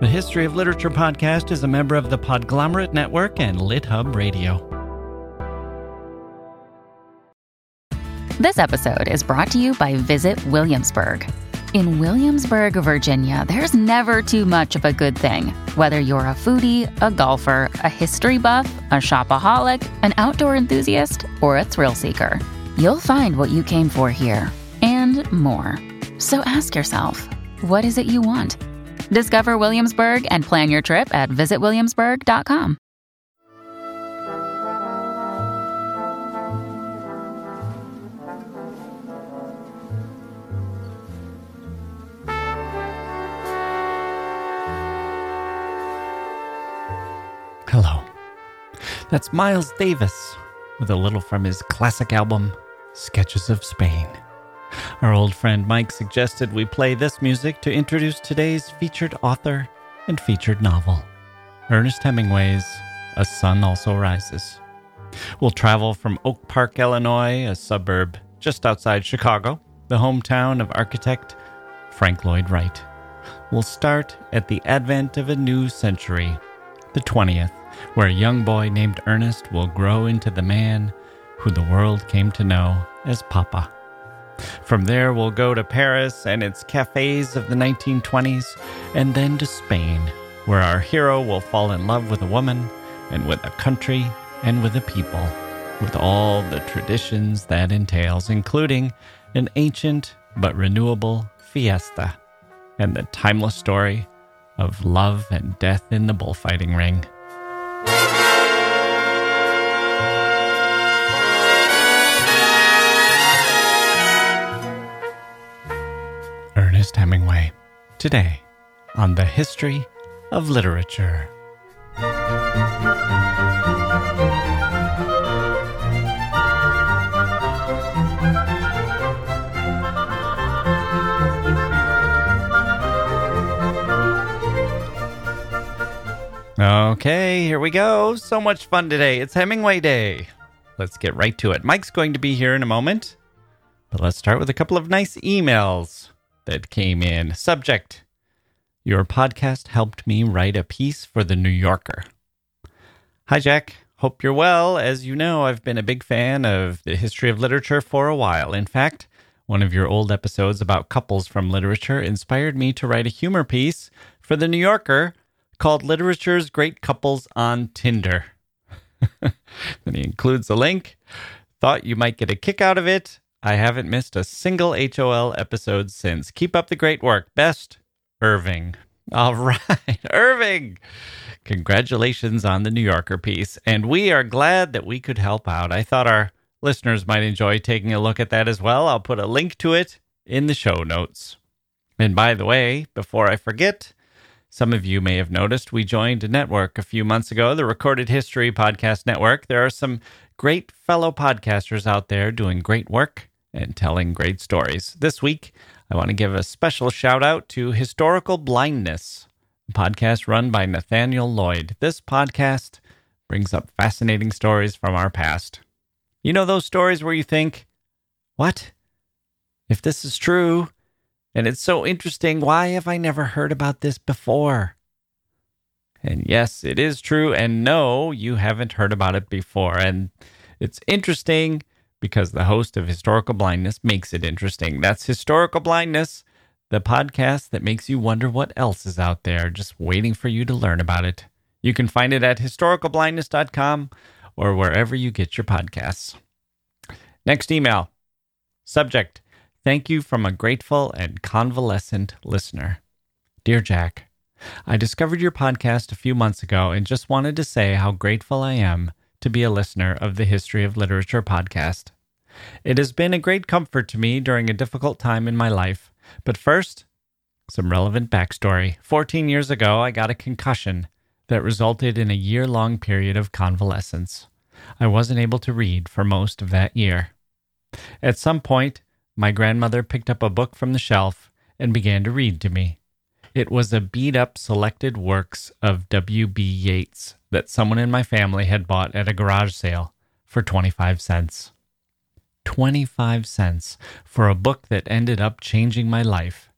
The History of Literature podcast is a member of the Podglomerate Network and LitHub Radio. This episode is brought to you by Visit Williamsburg. In Williamsburg, Virginia, there's never too much of a good thing. Whether you're a foodie, a golfer, a history buff, a shopaholic, an outdoor enthusiast, or a thrill seeker, you'll find what you came for here and more. So ask yourself, what is it you want? Discover Williamsburg and plan your trip at visitwilliamsburg.com. Hello. That's Miles Davis with a little from his classic album, Sketches of Spain. Our old friend Mike suggested we play this music to introduce today's featured author and featured novel, Ernest Hemingway's A Sun Also Rises. We'll travel from Oak Park, Illinois, a suburb just outside Chicago, the hometown of architect Frank Lloyd Wright. We'll start at the advent of a new century, the 20th, where a young boy named Ernest will grow into the man who the world came to know as Papa. From there, we'll go to Paris and its cafes of the 1920s, and then to Spain, where our hero will fall in love with a woman, and with a country, and with a people, with all the traditions that entails, including an ancient but renewable fiesta, and the timeless story of love and death in the bullfighting ring. Ernest Hemingway, today on the history of literature. Okay, here we go. So much fun today. It's Hemingway Day. Let's get right to it. Mike's going to be here in a moment, but let's start with a couple of nice emails that came in. Subject Your podcast helped me write a piece for The New Yorker. Hi, Jack. Hope you're well. As you know, I've been a big fan of the history of literature for a while. In fact, one of your old episodes about couples from literature inspired me to write a humor piece for The New Yorker called Literature's Great Couples on Tinder. then he includes a link. Thought you might get a kick out of it. I haven't missed a single HOL episode since. Keep up the great work. Best, Irving. All right, Irving. Congratulations on the New Yorker piece. And we are glad that we could help out. I thought our listeners might enjoy taking a look at that as well. I'll put a link to it in the show notes. And by the way, before I forget, some of you may have noticed we joined a network a few months ago, the Recorded History Podcast Network. There are some great fellow podcasters out there doing great work and telling great stories. This week, I want to give a special shout out to Historical Blindness, a podcast run by Nathaniel Lloyd. This podcast brings up fascinating stories from our past. You know those stories where you think, what? If this is true, and it's so interesting. Why have I never heard about this before? And yes, it is true. And no, you haven't heard about it before. And it's interesting because the host of Historical Blindness makes it interesting. That's Historical Blindness, the podcast that makes you wonder what else is out there, just waiting for you to learn about it. You can find it at historicalblindness.com or wherever you get your podcasts. Next email. Subject Thank you from a grateful and convalescent listener. Dear Jack, I discovered your podcast a few months ago and just wanted to say how grateful I am to be a listener of the History of Literature podcast. It has been a great comfort to me during a difficult time in my life. But first, some relevant backstory. 14 years ago, I got a concussion that resulted in a year long period of convalescence. I wasn't able to read for most of that year. At some point, my grandmother picked up a book from the shelf and began to read to me. It was a beat up selected works of W.B. Yeats that someone in my family had bought at a garage sale for 25 cents. 25 cents for a book that ended up changing my life,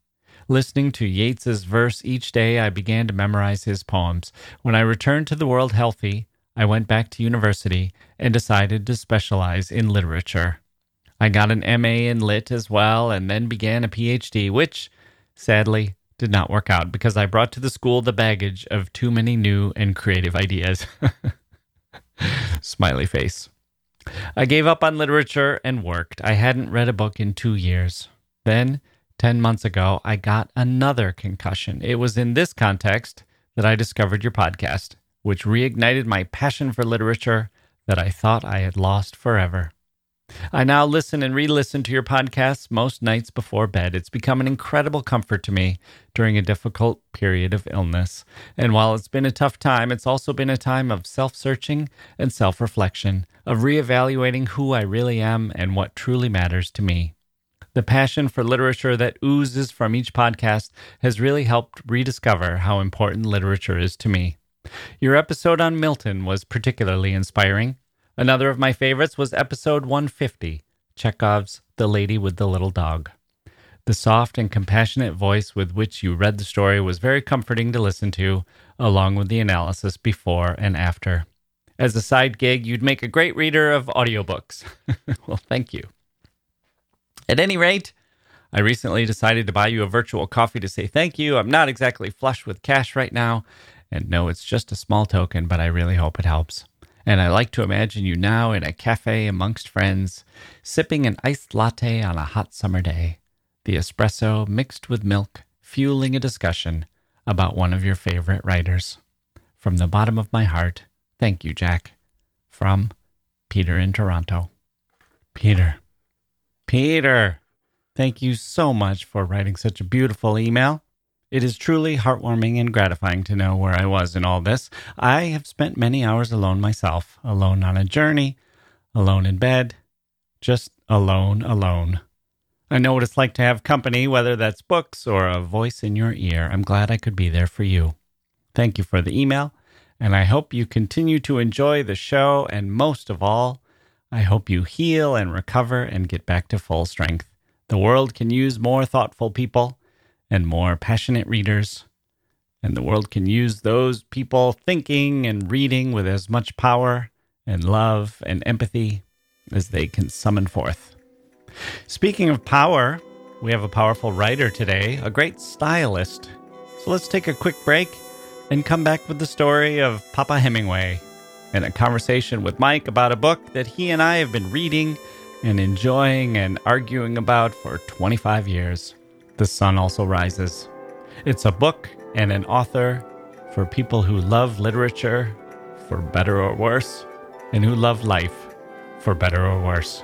Listening to Yeats's verse each day, I began to memorize his poems. When I returned to the world healthy, I went back to university and decided to specialize in literature. I got an MA in Lit as well and then began a PhD, which, sadly, did not work out because I brought to the school the baggage of too many new and creative ideas. Smiley face. I gave up on literature and worked. I hadn't read a book in two years. Then, 10 months ago, I got another concussion. It was in this context that I discovered your podcast, which reignited my passion for literature that I thought I had lost forever. I now listen and re listen to your podcasts most nights before bed. It's become an incredible comfort to me during a difficult period of illness. And while it's been a tough time, it's also been a time of self searching and self reflection, of reevaluating who I really am and what truly matters to me. The passion for literature that oozes from each podcast has really helped rediscover how important literature is to me. Your episode on Milton was particularly inspiring. Another of my favorites was episode 150, Chekhov's The Lady with the Little Dog. The soft and compassionate voice with which you read the story was very comforting to listen to, along with the analysis before and after. As a side gig, you'd make a great reader of audiobooks. well, thank you. At any rate, I recently decided to buy you a virtual coffee to say thank you. I'm not exactly flush with cash right now, and no, it's just a small token, but I really hope it helps. And I like to imagine you now in a cafe amongst friends, sipping an iced latte on a hot summer day, the espresso mixed with milk, fueling a discussion about one of your favorite writers. From the bottom of my heart, thank you, Jack. From Peter in Toronto. Peter. Peter, thank you so much for writing such a beautiful email. It is truly heartwarming and gratifying to know where I was in all this. I have spent many hours alone myself, alone on a journey, alone in bed, just alone, alone. I know what it's like to have company, whether that's books or a voice in your ear. I'm glad I could be there for you. Thank you for the email, and I hope you continue to enjoy the show, and most of all, I hope you heal and recover and get back to full strength. The world can use more thoughtful people and more passionate readers. And the world can use those people thinking and reading with as much power and love and empathy as they can summon forth. Speaking of power, we have a powerful writer today, a great stylist. So let's take a quick break and come back with the story of Papa Hemingway and a conversation with Mike about a book that he and I have been reading and enjoying and arguing about for 25 years. The Sun Also Rises. It's a book and an author for people who love literature, for better or worse, and who love life, for better or worse.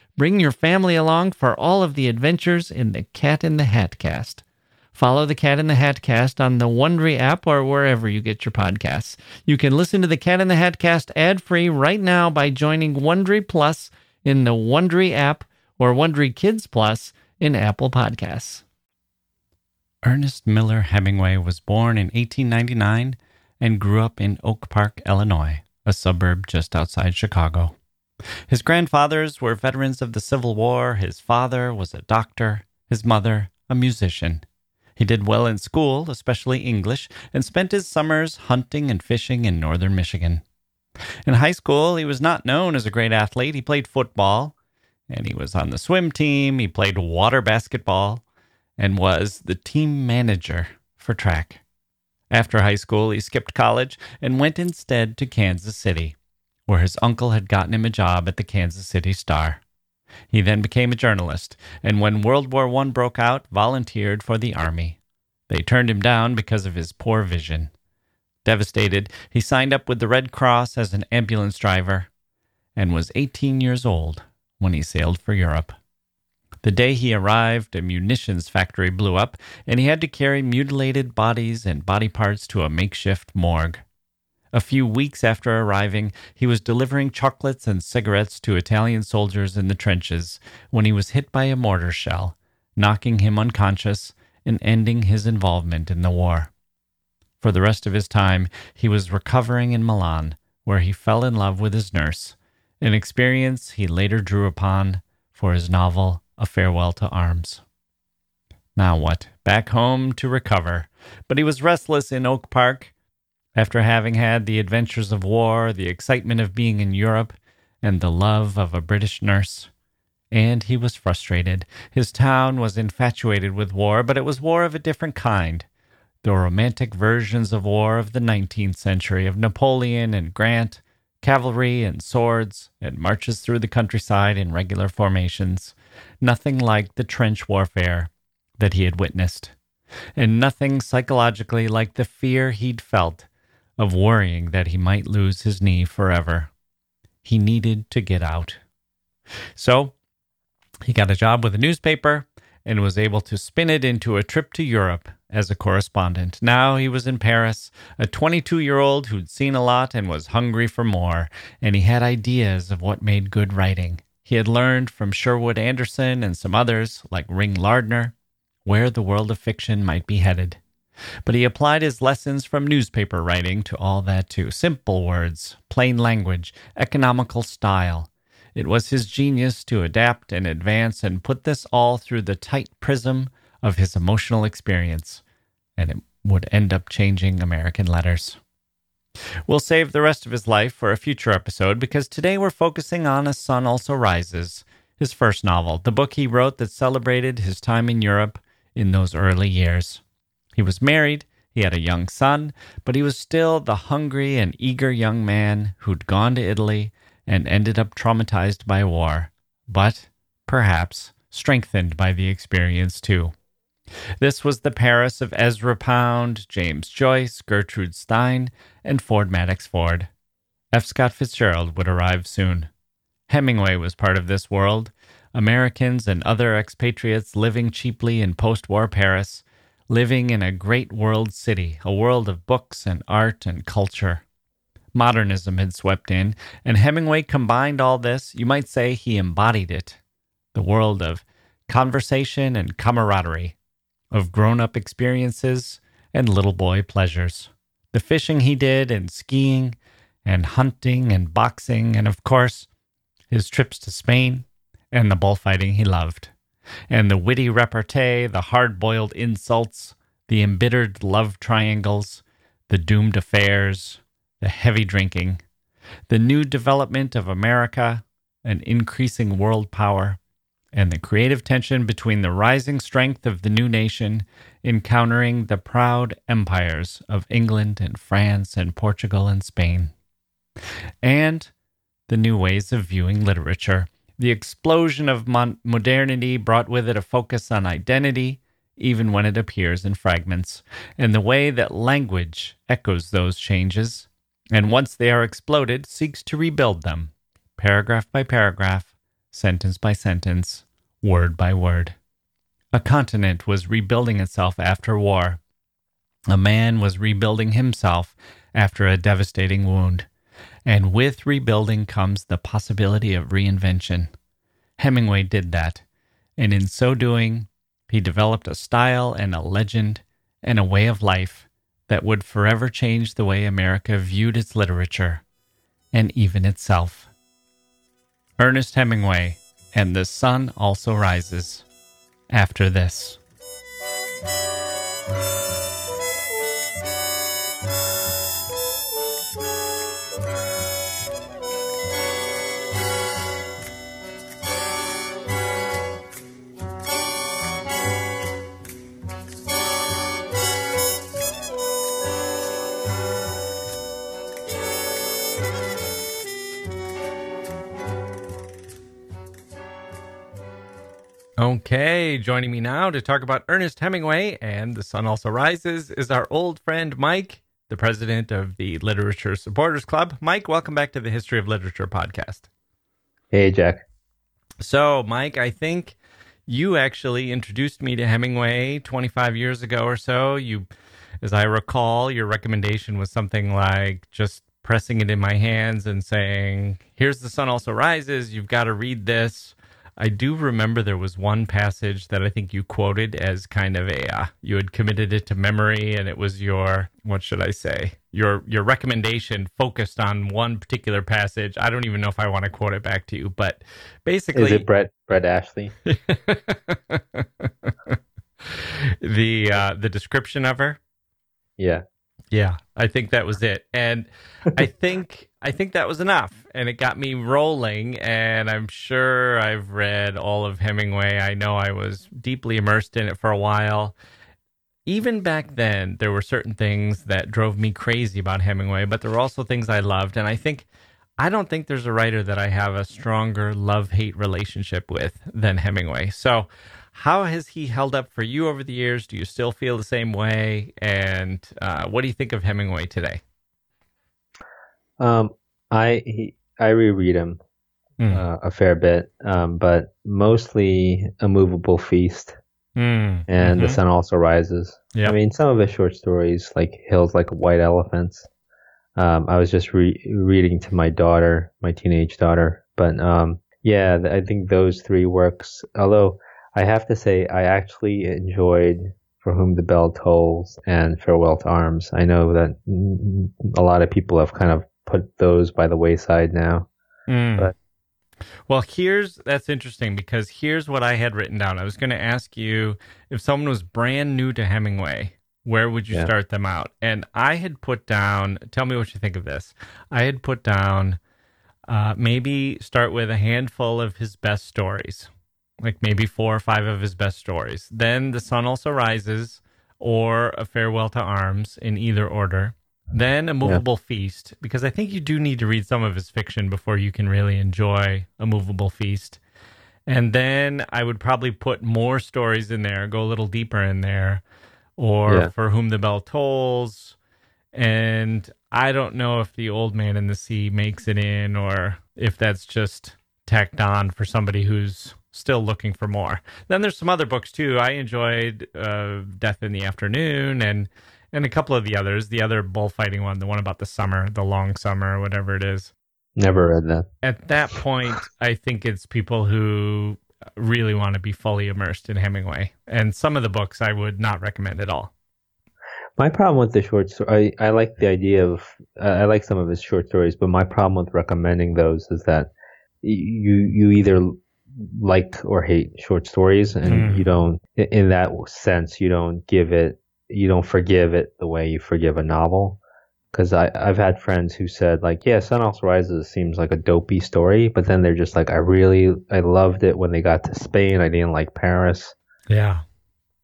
Bring your family along for all of the adventures in the Cat in the Hat cast. Follow the Cat in the Hat cast on the Wondery app or wherever you get your podcasts. You can listen to the Cat in the Hat cast ad-free right now by joining Wondery Plus in the Wondery app or Wondery Kids Plus in Apple Podcasts. Ernest Miller Hemingway was born in 1899 and grew up in Oak Park, Illinois, a suburb just outside Chicago. His grandfathers were veterans of the Civil War, his father was a doctor, his mother, a musician. He did well in school, especially English, and spent his summers hunting and fishing in northern Michigan. In high school, he was not known as a great athlete. He played football, and he was on the swim team. He played water basketball and was the team manager for track. After high school, he skipped college and went instead to Kansas City, where his uncle had gotten him a job at the Kansas City Star. He then became a journalist, and when World War I broke out, volunteered for the Army. They turned him down because of his poor vision. Devastated, he signed up with the Red Cross as an ambulance driver and was 18 years old when he sailed for Europe. The day he arrived, a munitions factory blew up, and he had to carry mutilated bodies and body parts to a makeshift morgue. A few weeks after arriving, he was delivering chocolates and cigarettes to Italian soldiers in the trenches when he was hit by a mortar shell, knocking him unconscious and ending his involvement in the war. For the rest of his time, he was recovering in Milan, where he fell in love with his nurse, an experience he later drew upon for his novel A Farewell to Arms. Now what? Back home to recover. But he was restless in Oak Park after having had the adventures of war, the excitement of being in Europe, and the love of a British nurse. And he was frustrated. His town was infatuated with war, but it was war of a different kind. The romantic versions of war of the 19th century, of Napoleon and Grant, cavalry and swords, and marches through the countryside in regular formations. Nothing like the trench warfare that he had witnessed, and nothing psychologically like the fear he'd felt of worrying that he might lose his knee forever. He needed to get out. So he got a job with a newspaper and was able to spin it into a trip to Europe as a correspondent. Now he was in Paris, a 22 year old who'd seen a lot and was hungry for more, and he had ideas of what made good writing. He had learned from Sherwood Anderson and some others, like Ring Lardner, where the world of fiction might be headed. But he applied his lessons from newspaper writing to all that too simple words, plain language, economical style. It was his genius to adapt and advance and put this all through the tight prism of his emotional experience, and it would end up changing American letters. We'll save the rest of his life for a future episode because today we're focusing on A Sun Also Rises, his first novel, the book he wrote that celebrated his time in Europe in those early years. He was married, he had a young son, but he was still the hungry and eager young man who'd gone to Italy and ended up traumatized by war, but perhaps strengthened by the experience too. This was the Paris of Ezra Pound, James Joyce, Gertrude Stein, and Ford Madox Ford. F. Scott Fitzgerald would arrive soon. Hemingway was part of this world. Americans and other expatriates living cheaply in post war Paris living in a great world city, a world of books and art and culture. Modernism had swept in, and Hemingway combined all this. You might say he embodied it the world of conversation and camaraderie, of grown up experiences and little boy pleasures. The fishing he did, and skiing, and hunting, and boxing, and of course, his trips to Spain, and the bullfighting he loved and the witty repartee, the hard boiled insults, the embittered love triangles, the doomed affairs, the heavy drinking, the new development of America, an increasing world power, and the creative tension between the rising strength of the new nation encountering the proud empires of England and France and Portugal and Spain, and the new ways of viewing literature the explosion of mon- modernity brought with it a focus on identity, even when it appears in fragments, and the way that language echoes those changes, and once they are exploded, seeks to rebuild them, paragraph by paragraph, sentence by sentence, word by word. A continent was rebuilding itself after war. A man was rebuilding himself after a devastating wound. And with rebuilding comes the possibility of reinvention. Hemingway did that, and in so doing, He developed a style and a legend and a way of life that would forever change the way America viewed its literature and even itself. Ernest Hemingway and The Sun Also Rises after this. Okay, joining me now to talk about Ernest Hemingway and The Sun Also Rises is our old friend Mike, the president of the Literature Supporters Club. Mike, welcome back to the History of Literature podcast. Hey, Jack. So, Mike, I think you actually introduced me to Hemingway 25 years ago or so. You, as I recall, your recommendation was something like just pressing it in my hands and saying, Here's The Sun Also Rises. You've got to read this. I do remember there was one passage that I think you quoted as kind of a uh, you had committed it to memory, and it was your what should I say your your recommendation focused on one particular passage. I don't even know if I want to quote it back to you, but basically, is it Brett Brett Ashley? the uh, the description of her. Yeah. Yeah, I think that was it. And I think I think that was enough and it got me rolling and I'm sure I've read all of Hemingway. I know I was deeply immersed in it for a while. Even back then, there were certain things that drove me crazy about Hemingway, but there were also things I loved and I think I don't think there's a writer that I have a stronger love-hate relationship with than Hemingway. So, how has he held up for you over the years? Do you still feel the same way? And uh, what do you think of Hemingway today? Um, I he, I reread him mm. uh, a fair bit, um, but mostly A Movable Feast mm. and mm-hmm. The Sun Also Rises. Yep. I mean, some of his short stories, like Hills Like White Elephants. Um, I was just re- reading to my daughter, my teenage daughter, but um, yeah, I think those three works. Although I have to say, I actually enjoyed For Whom the Bell Tolls and Farewell to Arms. I know that a lot of people have kind of put those by the wayside now. Mm. But well, here's that's interesting because here's what I had written down. I was going to ask you if someone was brand new to Hemingway, where would you yeah. start them out? And I had put down, tell me what you think of this. I had put down uh, maybe start with a handful of his best stories like maybe four or five of his best stories. Then The Sun Also Rises or A Farewell to Arms in either order. Then A Movable yeah. Feast, because I think you do need to read some of his fiction before you can really enjoy A Movable Feast. And then I would probably put more stories in there, go a little deeper in there, or yeah. For Whom the Bell Tolls. And I don't know if The Old Man in the Sea makes it in or if that's just tacked on for somebody who's still looking for more. Then there's some other books too. I enjoyed uh, Death in the Afternoon and and a couple of the others. The other bullfighting one, the one about the summer, the long summer, whatever it is. Never read that. At that point, I think it's people who really want to be fully immersed in Hemingway. And some of the books I would not recommend at all. My problem with the short story, I, I like the idea of, uh, I like some of his short stories, but my problem with recommending those is that you you either like or hate short stories and mm. you don't in that sense you don't give it you don't forgive it the way you forgive a novel. Because I've had friends who said like yeah sun also rises seems like a dopey story but then they're just like i really i loved it when they got to spain. I didn't like paris. Yeah.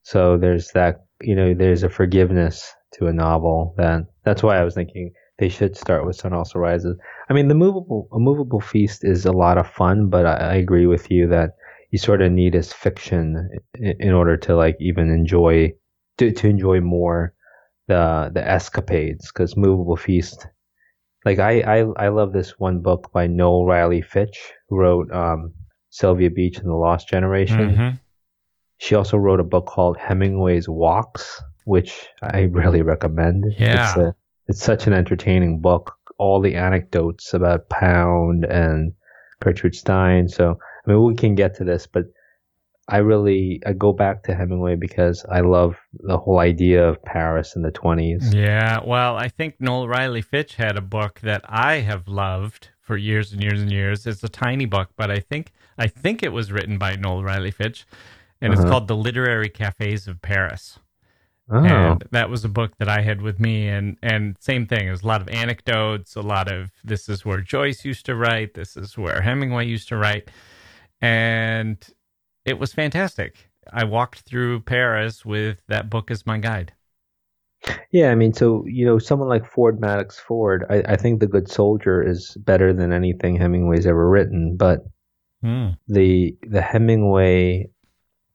So there's that you know there's a forgiveness to a novel that that's why i was thinking they should start with sun also rises. I mean, the movable a movable feast is a lot of fun, but I, I agree with you that you sort of need as fiction in, in order to like even enjoy to, to enjoy more the the escapades because movable feast like I, I i love this one book by noel riley fitch who wrote um, sylvia beach and the lost generation mm-hmm. she also wrote a book called hemingway's walks which i really recommend yeah it's, a, it's such an entertaining book all the anecdotes about Pound and Gertrude Stein. So, I mean, we can get to this, but I really I go back to Hemingway because I love the whole idea of Paris in the 20s. Yeah, well, I think Noel Riley Fitch had a book that I have loved for years and years and years. It's a tiny book, but I think I think it was written by Noel Riley Fitch, and uh-huh. it's called The Literary Cafes of Paris. Oh. And that was a book that I had with me, and and same thing. It was a lot of anecdotes, a lot of this is where Joyce used to write, this is where Hemingway used to write, and it was fantastic. I walked through Paris with that book as my guide. Yeah, I mean, so you know, someone like Ford Madox Ford, I, I think The Good Soldier is better than anything Hemingway's ever written. But mm. the the Hemingway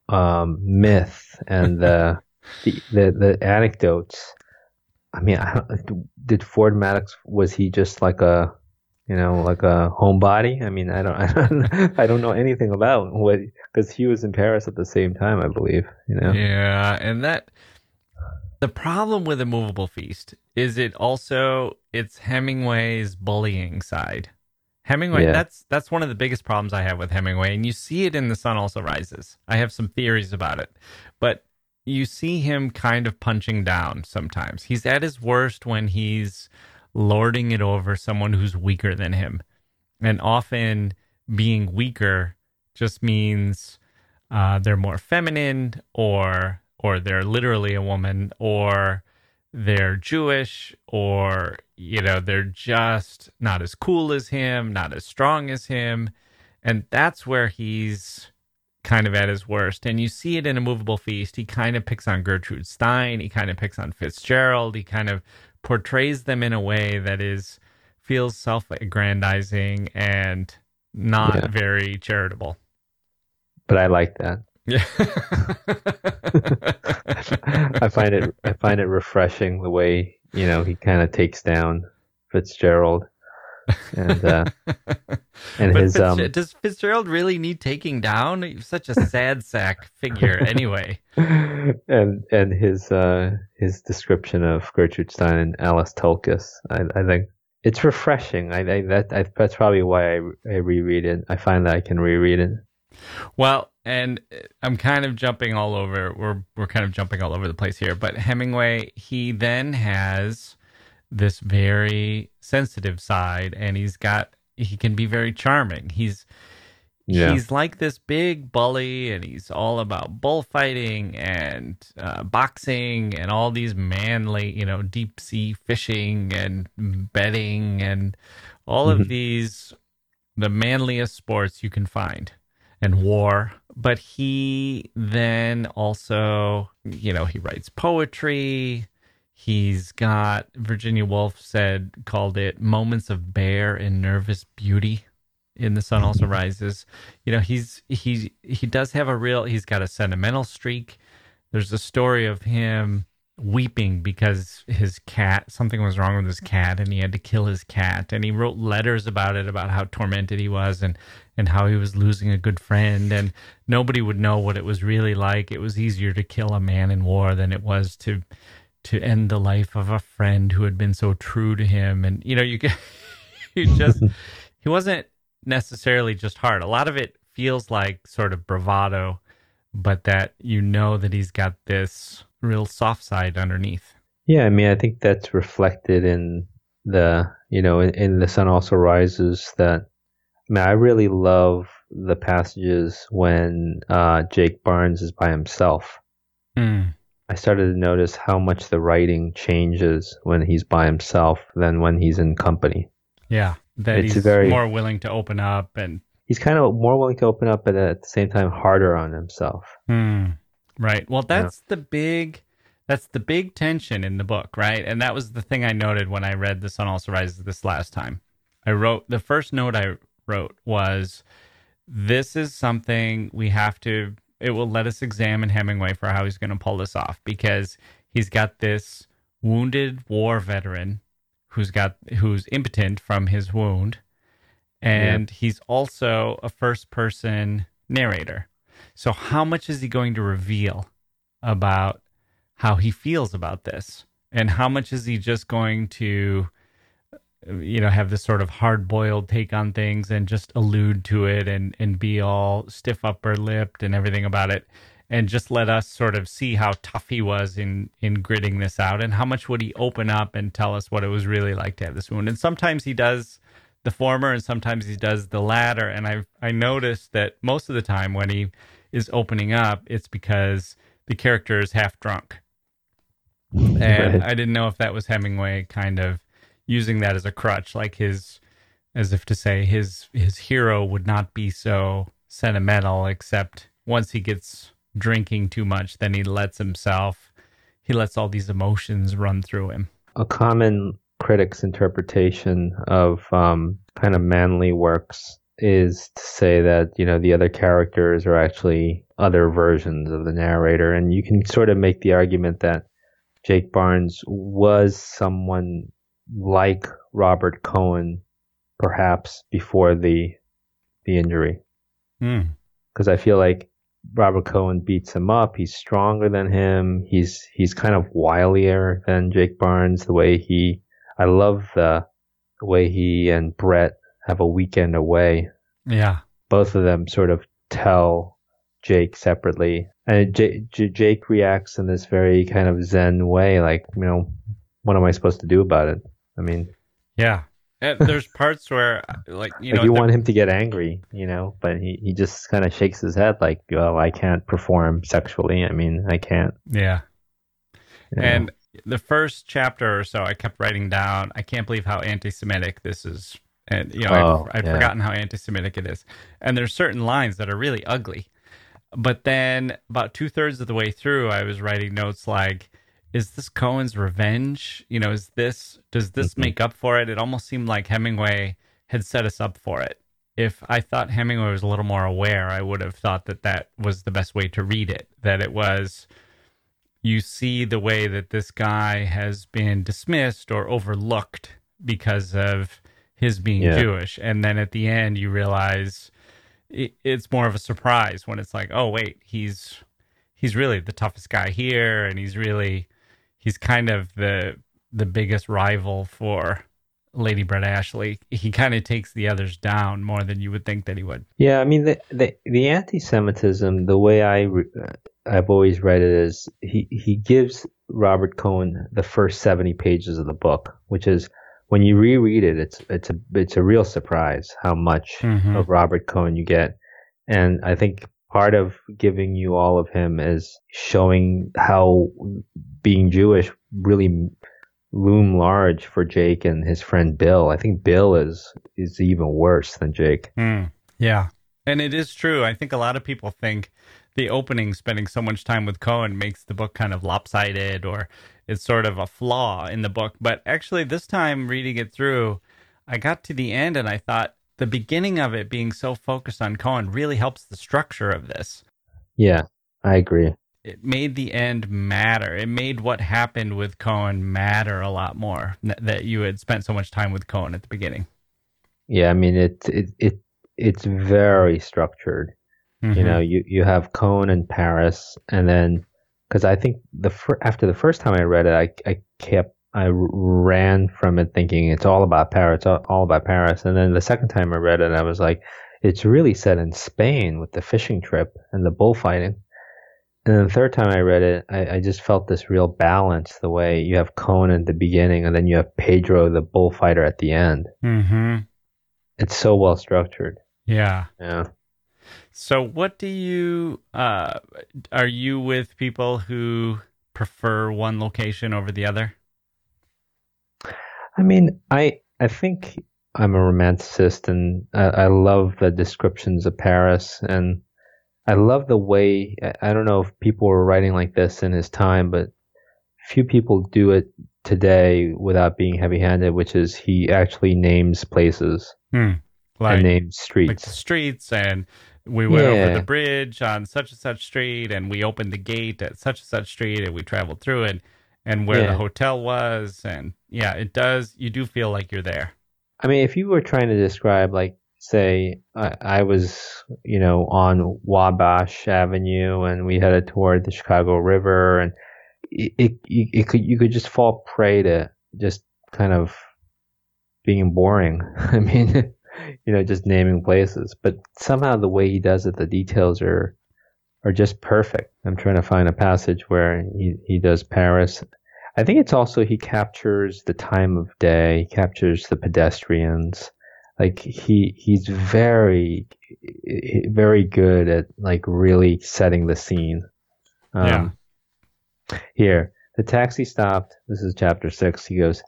um, myth and the, the, the the anecdotes. I mean, I did Ford Madox was he just like a you know, like a homebody. I mean, I don't, I don't, I don't know anything about what because he was in Paris at the same time, I believe. You know. Yeah, and that the problem with a movable feast is it also it's Hemingway's bullying side. Hemingway, yeah. that's that's one of the biggest problems I have with Hemingway, and you see it in The Sun Also Rises. I have some theories about it, but you see him kind of punching down sometimes. He's at his worst when he's lording it over someone who's weaker than him. And often being weaker just means uh, they're more feminine or or they're literally a woman or they're Jewish or you know they're just not as cool as him, not as strong as him. And that's where he's kind of at his worst. And you see it in a movable feast. He kind of picks on Gertrude Stein. He kind of picks on Fitzgerald. He kind of portrays them in a way that is feels self-aggrandizing and not yeah. very charitable. But I like that. Yeah. I find it I find it refreshing the way, you know, he kind of takes down Fitzgerald and uh, and his um, does Fitzgerald really need taking down? He's such a sad sack figure, anyway. and and his uh, his description of Gertrude Stein and Alice Toklas, I, I think it's refreshing. I, I that I, that's probably why I, I reread it. I find that I can reread it. Well, and I'm kind of jumping all over. We're we're kind of jumping all over the place here. But Hemingway, he then has this very sensitive side and he's got he can be very charming. He's yeah. he's like this big bully and he's all about bullfighting and uh, boxing and all these manly, you know, deep sea fishing and betting and all mm-hmm. of these the manliest sports you can find and war. But he then also, you know, he writes poetry He's got Virginia Woolf said called it moments of bare and nervous beauty in the sun also mm-hmm. rises. You know, he's he he does have a real he's got a sentimental streak. There's a story of him weeping because his cat something was wrong with his cat and he had to kill his cat and he wrote letters about it about how tormented he was and and how he was losing a good friend and nobody would know what it was really like it was easier to kill a man in war than it was to to end the life of a friend who had been so true to him. And you know you get you just he wasn't necessarily just hard. A lot of it feels like sort of bravado but that you know that he's got this real soft side underneath. Yeah i mean i think that's reflected in the you know in, in the sun also rises that i mean i really love the passages when uh, jake barnes is by himself. Mm. I started to notice how much the writing changes when he's by himself than when he's in company. Yeah, that it's he's very, more willing to open up and he's kind of more willing to open up, but at the same time harder on himself. Mm, right. Well, that's yeah. the big that's the big tension in the book, right? And that was the thing I noted when I read The Sun Also Rises this last time. I wrote the first note I wrote was this is something we have to it will let us examine Hemingway for how he's going to pull this off because he's got this wounded war veteran who's got who's impotent from his wound and yeah. he's also a first person narrator. So how much is he going to reveal about how he feels about this? And how much is he just going to you know, have this sort of hard boiled take on things and just allude to it and, and be all stiff upper lipped and everything about it. And just let us sort of see how tough he was in, in gritting this out and how much would he open up and tell us what it was really like to have this wound. And sometimes he does the former and sometimes he does the latter. And I I noticed that most of the time when he is opening up, it's because the character is half drunk. And right. I didn't know if that was Hemingway kind of using that as a crutch, like his, as if to say his his hero would not be so sentimental, except once he gets drinking too much, then he lets himself, he lets all these emotions run through him. A common critic's interpretation of um, kind of manly works is to say that you know the other characters are actually other versions of the narrator, and you can sort of make the argument that Jake Barnes was someone like Robert Cohen, perhaps before the the injury. Because mm. I feel like Robert Cohen beats him up. He's stronger than him. He's he's kind of wilier than Jake Barnes. The way he, I love the, the way he and Brett have a weekend away. Yeah, both of them sort of tell Jake separately, and J- J- Jake reacts in this very kind of zen way, like you know, what am I supposed to do about it? I mean, yeah. there's parts where, like, you know, you want him to get angry, you know, but he, he just kind of shakes his head, like, well, I can't perform sexually. I mean, I can't. Yeah. You know? And the first chapter or so, I kept writing down, I can't believe how anti Semitic this is. And, you know, oh, I've, I'd yeah. forgotten how anti Semitic it is. And there's certain lines that are really ugly. But then about two thirds of the way through, I was writing notes like, is this Cohen's revenge? You know, is this does this mm-hmm. make up for it? It almost seemed like Hemingway had set us up for it. If I thought Hemingway was a little more aware, I would have thought that that was the best way to read it. That it was you see the way that this guy has been dismissed or overlooked because of his being yeah. Jewish, and then at the end you realize it, it's more of a surprise when it's like, oh wait, he's he's really the toughest guy here, and he's really he's kind of the the biggest rival for Lady Brett Ashley. He kind of takes the others down more than you would think that he would. Yeah, I mean the the, the anti-Semitism. The way I re- I've always read it is he he gives Robert Cohen the first seventy pages of the book, which is when you reread it, it's it's a it's a real surprise how much mm-hmm. of Robert Cohen you get. And I think part of giving you all of him is showing how being Jewish really loom large for Jake and his friend Bill. I think Bill is is even worse than Jake. Mm, yeah, and it is true. I think a lot of people think the opening, spending so much time with Cohen, makes the book kind of lopsided, or it's sort of a flaw in the book. But actually, this time reading it through, I got to the end and I thought the beginning of it being so focused on Cohen really helps the structure of this. Yeah, I agree. It made the end matter. It made what happened with Cohen matter a lot more that you had spent so much time with Cohen at the beginning. Yeah, I mean it it, it it's very structured. Mm-hmm. You know, you you have Cohen in Paris, and then because I think the fir- after the first time I read it, I I kept I ran from it thinking it's all about Paris, it's all about Paris. And then the second time I read it, I was like, it's really set in Spain with the fishing trip and the bullfighting. And then the third time I read it, I, I just felt this real balance the way you have Cohen at the beginning and then you have Pedro, the bullfighter, at the end. Mm-hmm. It's so well structured. Yeah. Yeah. So, what do you, uh, are you with people who prefer one location over the other? I mean, I I think I'm a romanticist, and I, I love the descriptions of Paris, and I love the way. I don't know if people were writing like this in his time, but few people do it today without being heavy-handed, which is he actually names places hmm. like, and names streets, like streets, and we went yeah. over the bridge on such and such street, and we opened the gate at such and such street, and we traveled through it and where yeah. the hotel was and yeah it does you do feel like you're there i mean if you were trying to describe like say I, I was you know on wabash avenue and we headed toward the chicago river and it, it, it could you could just fall prey to just kind of being boring. I mean, you know, just naming places. But somehow the way he does it, the details are are just perfect. I'm trying to find a passage where he, he does Paris. I think it's also he captures the time of day, he captures the pedestrians. Like he he's very very good at like really setting the scene. Um, yeah. Here, the taxi stopped. This is chapter six. He goes,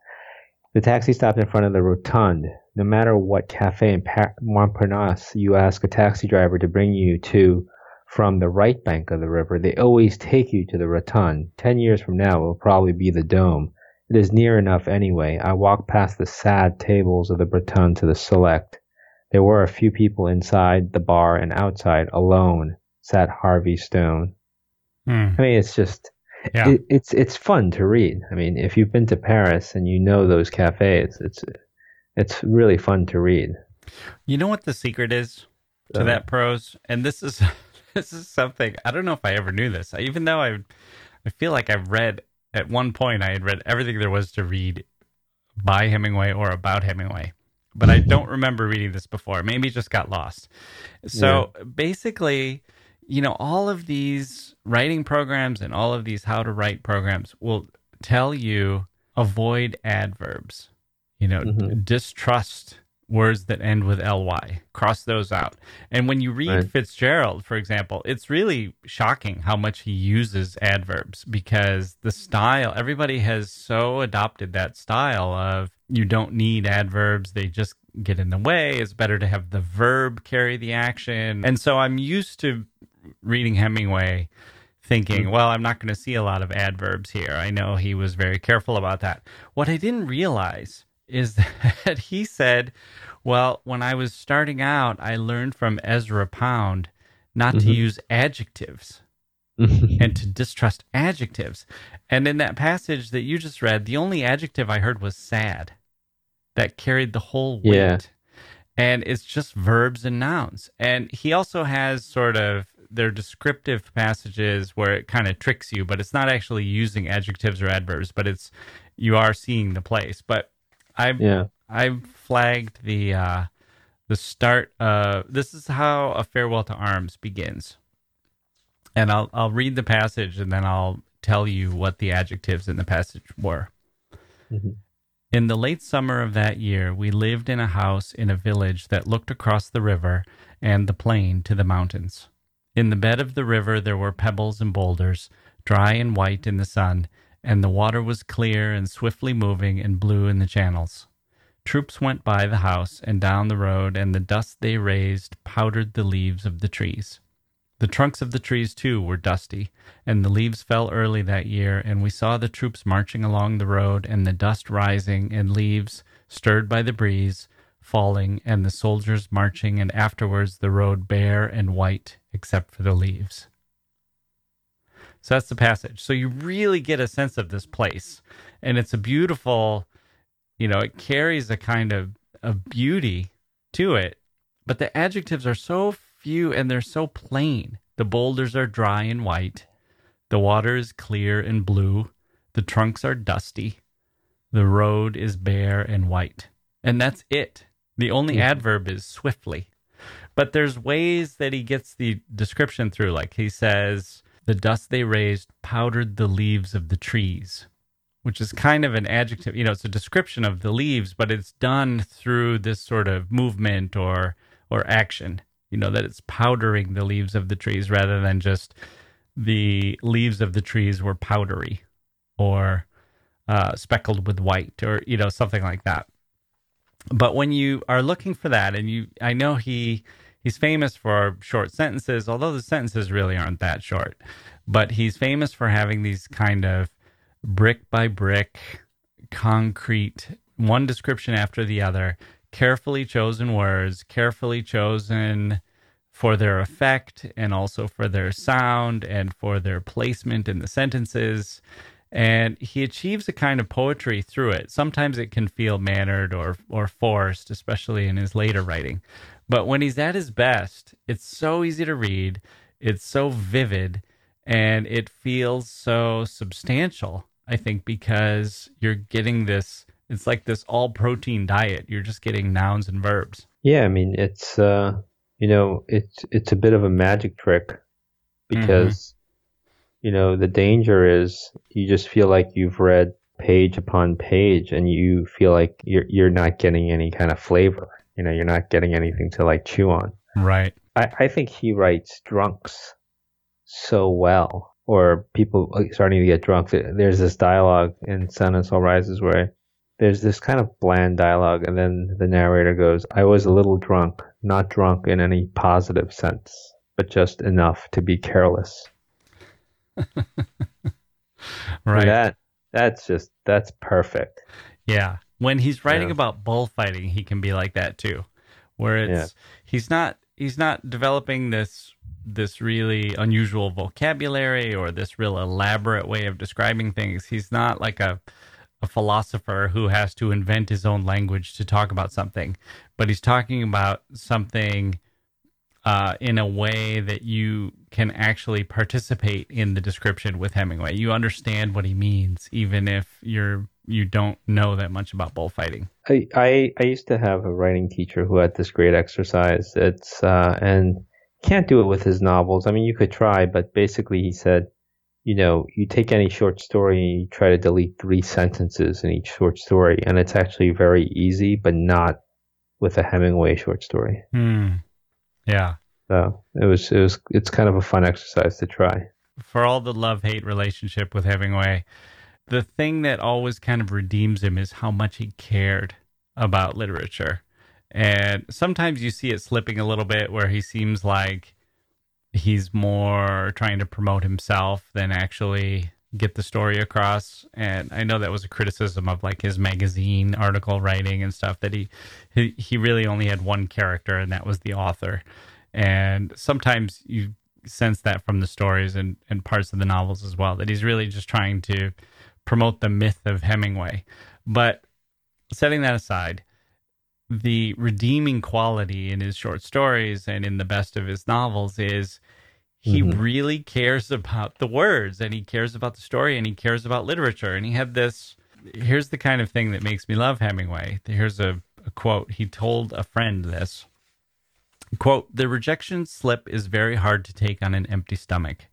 the taxi stopped in front of the Rotonde. No matter what cafe in Montparnasse you ask a taxi driver to bring you to from the right bank of the river, they always take you to the Rotonde. Ten years from now, it will probably be the dome. It is near enough anyway. I walked past the sad tables of the Rotonde to the select. There were a few people inside the bar and outside, alone, sat Harvey Stone. Hmm. I mean, it's just yeah. It, it's it's fun to read. I mean, if you've been to Paris and you know those cafes, it's it's really fun to read. You know what the secret is to uh, that prose, and this is this is something I don't know if I ever knew this. Even though I I feel like I've read at one point I had read everything there was to read by Hemingway or about Hemingway, but I don't remember reading this before. Maybe just got lost. So yeah. basically, you know, all of these writing programs and all of these how to write programs will tell you avoid adverbs. You know, mm-hmm. distrust words that end with ly cross those out and when you read right. fitzgerald for example it's really shocking how much he uses adverbs because the style everybody has so adopted that style of you don't need adverbs they just get in the way it's better to have the verb carry the action and so i'm used to reading Hemingway thinking, mm-hmm. well, I'm not going to see a lot of adverbs here. I know he was very careful about that. What I didn't realize is that he said, well, when I was starting out, I learned from Ezra Pound not mm-hmm. to use adjectives and to distrust adjectives. And in that passage that you just read, the only adjective I heard was sad that carried the whole weight. Yeah. And it's just verbs and nouns. And he also has sort of they're descriptive passages where it kind of tricks you, but it's not actually using adjectives or adverbs, but it's you are seeing the place. But I've yeah. I've flagged the uh, the start. Uh, this is how a farewell to arms begins, and I'll I'll read the passage and then I'll tell you what the adjectives in the passage were. Mm-hmm. In the late summer of that year, we lived in a house in a village that looked across the river and the plain to the mountains. In the bed of the river there were pebbles and boulders, dry and white in the sun, and the water was clear and swiftly moving and blue in the channels. Troops went by the house and down the road, and the dust they raised powdered the leaves of the trees. The trunks of the trees, too, were dusty, and the leaves fell early that year, and we saw the troops marching along the road, and the dust rising, and leaves, stirred by the breeze, falling, and the soldiers marching, and afterwards the road bare and white except for the leaves. So that's the passage. So you really get a sense of this place. And it's a beautiful, you know, it carries a kind of, of beauty to it. But the adjectives are so few and they're so plain. The boulders are dry and white. The water is clear and blue. The trunks are dusty. The road is bare and white. And that's it. The only mm-hmm. adverb is swiftly. But there's ways that he gets the description through. Like he says, the dust they raised powdered the leaves of the trees, which is kind of an adjective. You know, it's a description of the leaves, but it's done through this sort of movement or or action. You know, that it's powdering the leaves of the trees rather than just the leaves of the trees were powdery or uh, speckled with white or you know something like that but when you are looking for that and you i know he he's famous for short sentences although the sentences really aren't that short but he's famous for having these kind of brick by brick concrete one description after the other carefully chosen words carefully chosen for their effect and also for their sound and for their placement in the sentences and he achieves a kind of poetry through it. Sometimes it can feel mannered or or forced, especially in his later writing. But when he's at his best, it's so easy to read, it's so vivid, and it feels so substantial. I think because you're getting this it's like this all protein diet. You're just getting nouns and verbs. Yeah, I mean it's uh you know it's it's a bit of a magic trick because mm-hmm. you know the danger is you just feel like you've read page upon page and you feel like you're you're not getting any kind of flavor. You know, you're not getting anything to like chew on. Right. I, I think he writes drunks so well, or people starting to get drunk. There's this dialogue in Sun Also Rises where there's this kind of bland dialogue, and then the narrator goes, I was a little drunk, not drunk in any positive sense, but just enough to be careless. right. that that's just that's perfect. Yeah. When he's writing yeah. about bullfighting, he can be like that too. Where it's yeah. he's not he's not developing this this really unusual vocabulary or this real elaborate way of describing things. He's not like a a philosopher who has to invent his own language to talk about something, but he's talking about something uh, in a way that you can actually participate in the description with Hemingway. You understand what he means, even if you're you don't know that much about bullfighting. I, I, I used to have a writing teacher who had this great exercise. It's uh, and can't do it with his novels. I mean, you could try, but basically, he said, you know, you take any short story and you try to delete three sentences in each short story, and it's actually very easy, but not with a Hemingway short story. Hmm. Yeah. So it was it was it's kind of a fun exercise to try. For all the love hate relationship with Hemingway, the thing that always kind of redeems him is how much he cared about literature. And sometimes you see it slipping a little bit where he seems like he's more trying to promote himself than actually get the story across. And I know that was a criticism of like his magazine article writing and stuff that he he, he really only had one character and that was the author. And sometimes you sense that from the stories and, and parts of the novels as well, that he's really just trying to promote the myth of Hemingway. But setting that aside, the redeeming quality in his short stories and in the best of his novels is he mm-hmm. really cares about the words and he cares about the story and he cares about literature. And he had this here's the kind of thing that makes me love Hemingway. Here's a, a quote. He told a friend this quote, The rejection slip is very hard to take on an empty stomach.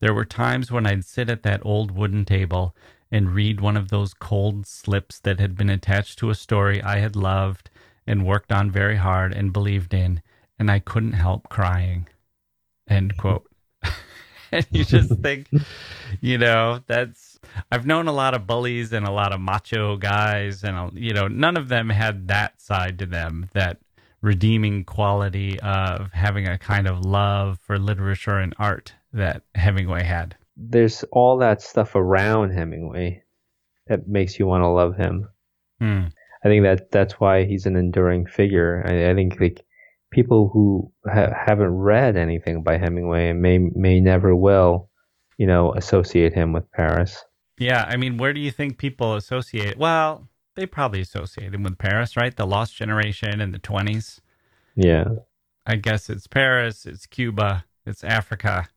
There were times when I'd sit at that old wooden table and read one of those cold slips that had been attached to a story I had loved and worked on very hard and believed in, and I couldn't help crying. End quote. and you just think, you know, that's I've known a lot of bullies and a lot of macho guys, and you know, none of them had that side to them, that redeeming quality of having a kind of love for literature and art that Hemingway had. There's all that stuff around Hemingway that makes you want to love him. Hmm. I think that that's why he's an enduring figure. I, I think like people who ha- haven't read anything by Hemingway and may may never will, you know, associate him with Paris. Yeah, I mean, where do you think people associate? Well, they probably associate him with Paris, right? The Lost Generation in the twenties. Yeah, I guess it's Paris, it's Cuba, it's Africa,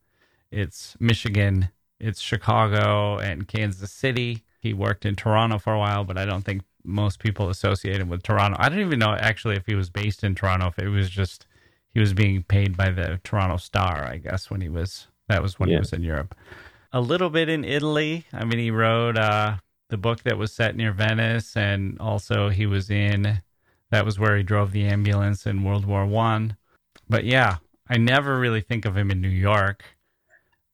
it's Michigan, it's Chicago and Kansas City. He worked in Toronto for a while, but I don't think most people associate him with Toronto. I don't even know actually if he was based in Toronto, if it was just he was being paid by the Toronto Star, I guess, when he was that was when yeah. he was in Europe. A little bit in Italy. I mean, he wrote uh, the book that was set near Venice, and also he was in that was where he drove the ambulance in World War One. But yeah, I never really think of him in New York,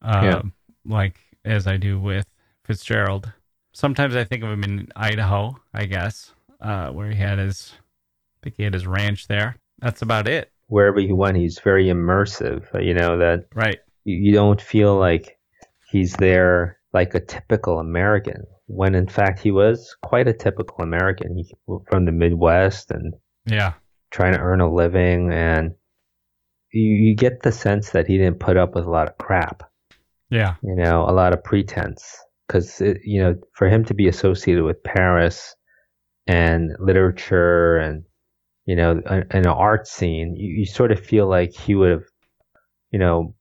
uh, yeah. like as I do with Fitzgerald sometimes I think of him in Idaho, I guess, uh, where he had his, I think he had his ranch there. That's about it. Wherever he went, he's very immersive. Uh, you know that right. You, you don't feel like he's there like a typical American, when in fact he was quite a typical American. He from the Midwest and yeah, trying to earn a living, and you, you get the sense that he didn't put up with a lot of crap. Yeah, you know, a lot of pretense because you know for him to be associated with Paris and literature and you know an, an art scene, you, you, sort of feel like he would have you know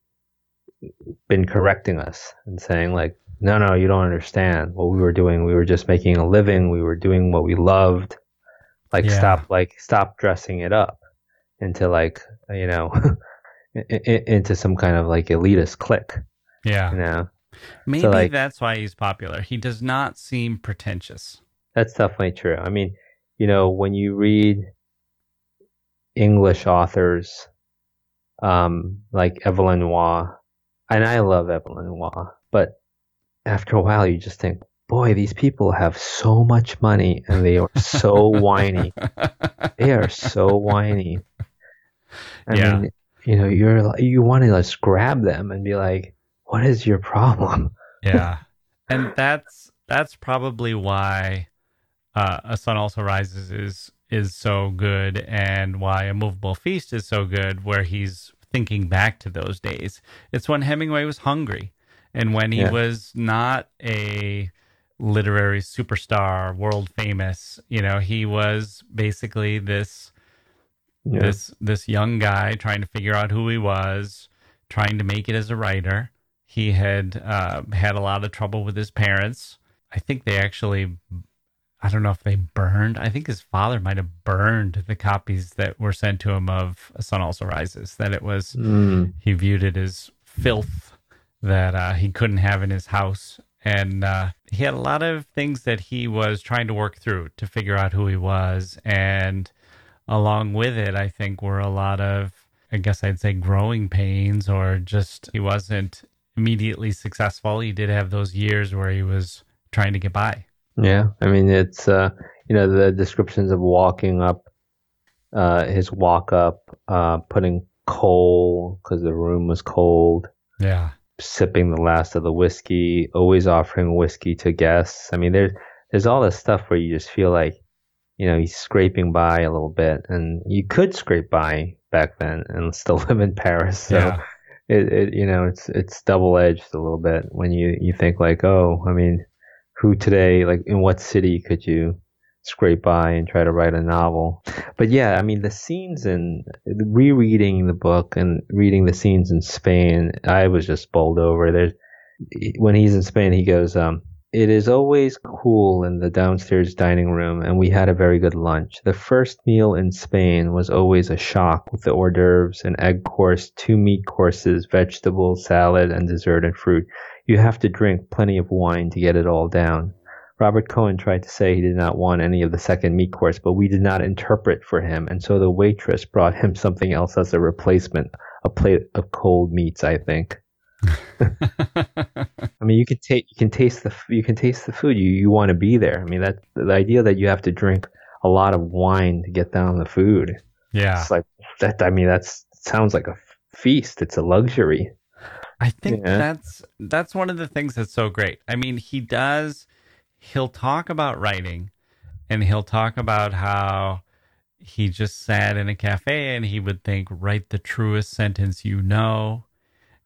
been correcting us and saying like no, no, you don't understand what we were doing. We were just making a living. We were doing what we loved. Like yeah. stop, like stop dressing it up into like you know into some kind of like elitist clique. Yeah, you know. Maybe so, like, that's why he's popular. He does not seem pretentious. That's definitely true. I mean, you know, when you read English authors um, like Evelyn Waugh, and I love Evelyn Waugh, but after a while you just think, boy, these people have so much money and they are so whiny. They are so whiny. I yeah. mean, you know, you're you want to just grab them and be like, "What is your problem?" yeah, and that's that's probably why uh, a sun also rises is is so good, and why a movable feast is so good, where he's thinking back to those days. It's when Hemingway was hungry and when he yeah. was not a literary superstar, world famous. You know, he was basically this yeah. this this young guy trying to figure out who he was, trying to make it as a writer. He had uh, had a lot of trouble with his parents. I think they actually I don't know if they burned. I think his father might have burned the copies that were sent to him of A Sun Also Rises. That it was mm. he viewed it as filth that uh, he couldn't have in his house, and uh, he had a lot of things that he was trying to work through to figure out who he was. And along with it, I think were a lot of, I guess I'd say, growing pains, or just he wasn't immediately successful. He did have those years where he was trying to get by. Yeah, I mean it's uh, you know the descriptions of walking up, uh, his walk up, uh, putting coal because the room was cold. Yeah, sipping the last of the whiskey, always offering whiskey to guests. I mean, there's there's all this stuff where you just feel like, you know, he's scraping by a little bit, and you could scrape by back then and still live in Paris. So. Yeah. It, it, you know, it's it's double edged a little bit when you you think like, oh, I mean, who today, like in what city could you scrape by and try to write a novel? But yeah, I mean, the scenes in rereading the book and reading the scenes in Spain, I was just bowled over. There's when he's in Spain, he goes, um, it is always cool in the downstairs dining room, and we had a very good lunch. The first meal in Spain was always a shock with the hors d'oeuvres, an egg course, two meat courses, vegetables, salad, and dessert and fruit. You have to drink plenty of wine to get it all down. Robert Cohn tried to say he did not want any of the second meat course, but we did not interpret for him, and so the waitress brought him something else as a replacement, a plate of cold meats, I think. I mean, you can take you can taste the you can taste the food. You you want to be there. I mean, that the idea that you have to drink a lot of wine to get down the food. Yeah, it's like that. I mean, that's sounds like a feast. It's a luxury. I think yeah. that's that's one of the things that's so great. I mean, he does he'll talk about writing and he'll talk about how he just sat in a cafe and he would think write the truest sentence you know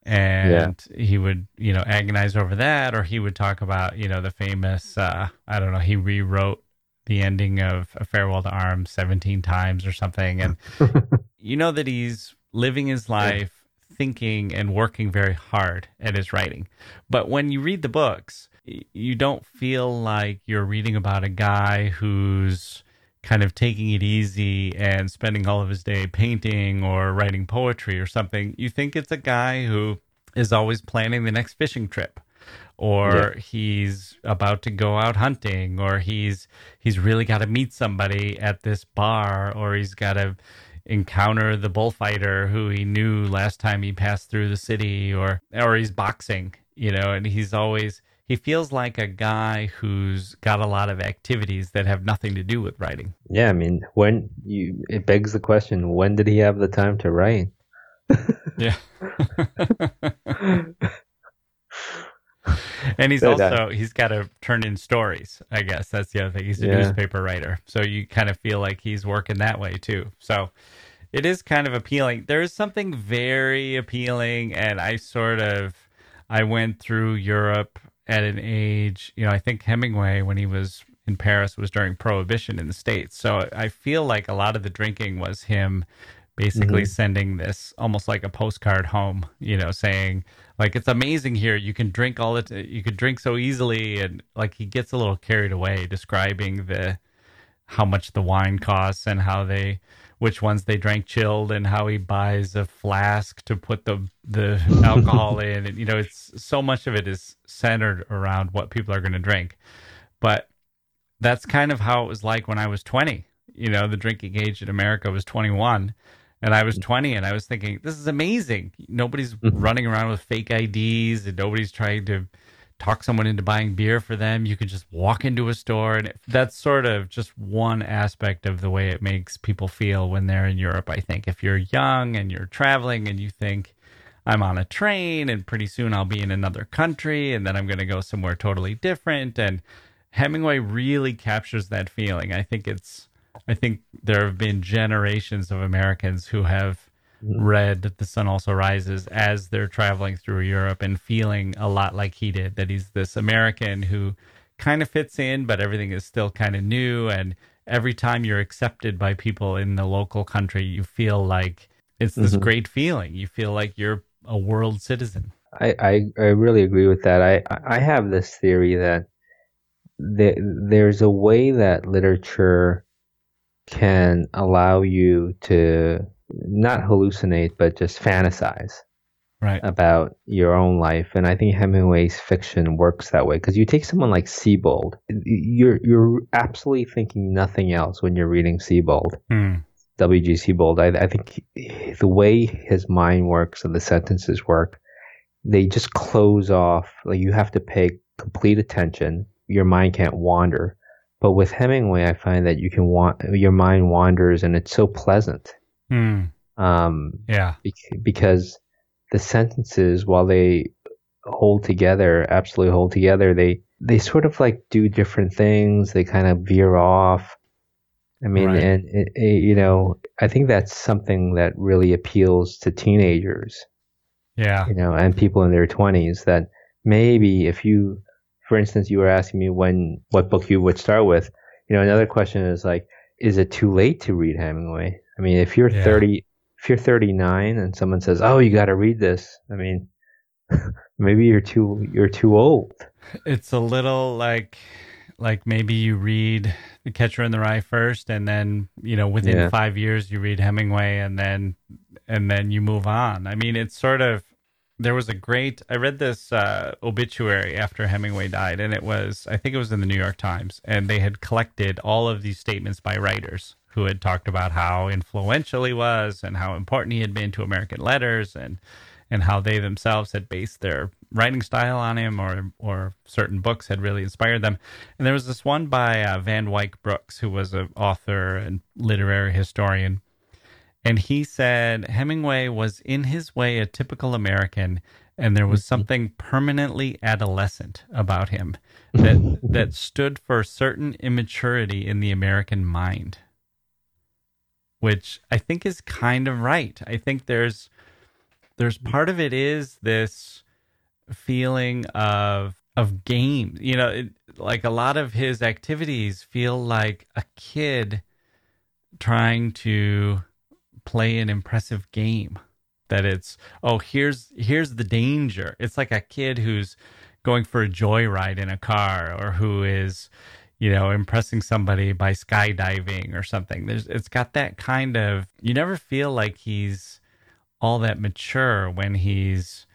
and yeah. he would you know agonize over that or he would talk about you know the famous uh i don't know he rewrote the ending of a farewell to arms 17 times or something and you know that he's living his life thinking and working very hard at his writing. But when you read the books, you don't feel like you're reading about a guy who's kind of taking it easy and spending all of his day painting or writing poetry or something. You think it's a guy who is always planning the next fishing trip or yeah. he's about to go out hunting or he's he's really got to meet somebody at this bar or he's got to encounter the bullfighter who he knew last time he passed through the city or or he's boxing you know and he's always he feels like a guy who's got a lot of activities that have nothing to do with writing. Yeah i mean when you it begs the question when did he have the time to write? Yeah. And he's also he's got to turn in stories i guess. That's the other thing. He's a yeah. newspaper writer. So you kind of feel like he's working that way too. So it is kind of appealing. There is something very appealing and i sort of i went through europe at an age you know i think hemingway when he was in paris was during prohibition in the states so i feel like a lot of the drinking was him basically mm-hmm. sending this almost like a postcard home, you know, saying like it's amazing here. You can drink all it. You could drink so easily, and like he gets a little carried away describing the how much the wine costs and how they which ones they drank chilled and how he buys a flask to put the the alcohol in. And you know it's so much of it is centered around what people are going to drink. But that's kind of how it was like when I was 20 you know the drinking age in America was 21 and I was 20 and I was thinking this is amazing. Nobody's mm-hmm. running around with fake IDs and nobody's trying to talk someone into buying beer for them. You could just walk into a store, and that's sort of just one aspect of the way it makes people feel when they're in Europe. I think if you're young and you're traveling and you think, I'm on a train and pretty soon I'll be in another country and then I'm going to go somewhere totally different. And Hemingway really captures that feeling. I think it's, I think there have been generations of Americans who have read The Sun Also Rises as they're traveling through Europe and feeling a lot like he did, that he's this American who kind of fits in, but everything is still kind of new. And every time you're accepted by people in the local country, you feel like it's this mm-hmm. great feeling. You feel like you're a world citizen. I, I, I really agree with that. I, I have this theory that there, there's a way that literature can allow you to not hallucinate, but just fantasize right. about your own life. And I think Hemingway's fiction works that way because you take someone like Sebald, you're you're absolutely thinking nothing else when you're reading Sebald. Mm. W.G. Sebald. I, I think the way his mind works and the sentences work, they just close off. Like you have to pay complete attention. Your mind can't wander. But with Hemingway, I find that you can want your mind wanders, and it's so pleasant Mm. Um, yeah. because the sentences, while they hold together, absolutely hold together, they they sort of like do different things. They kind of veer off. I mean, right. and it, it, you know, I think that's something that really appeals to teenagers. Yeah. You know, and people in their twenties. That maybe if you, for instance, you were asking me when what book you would start with. You know, another question is like, is it too late to read Hemingway? I mean, if you're yeah. 30, if you're 39 and someone says, "Oh, you got to read this," I mean, maybe you're too you're too old. It's a little like like maybe you read The Catcher in the Rye first, and then you know within yeah. five years you read Hemingway, and then and then you move on. I mean, it's sort of there was a great i read this uh, obituary after hemingway died and it was i think it was in the new york times and they had collected all of these statements by writers who had talked about how influential he was and how important he had been to American letters and and how they themselves had based their writing style on him or or certain books had really inspired them. And there was this one by uh, Van Wyck Brooks, who was an author and literary historian. And he said Hemingway was in his way a typical American and there was mm-hmm. something permanently adolescent about him that that stood for certain immaturity in the American mind which I think is kind of right. I think there's there's part of it is this feeling of of game. You know, it, like a lot of his activities feel like a kid trying to play an impressive game. That it's oh here's here's the danger. It's like a kid who's going for a joyride in a car or who is you know, impressing somebody by skydiving or something. There's it's got that kind of you never feel like he's all that mature when he's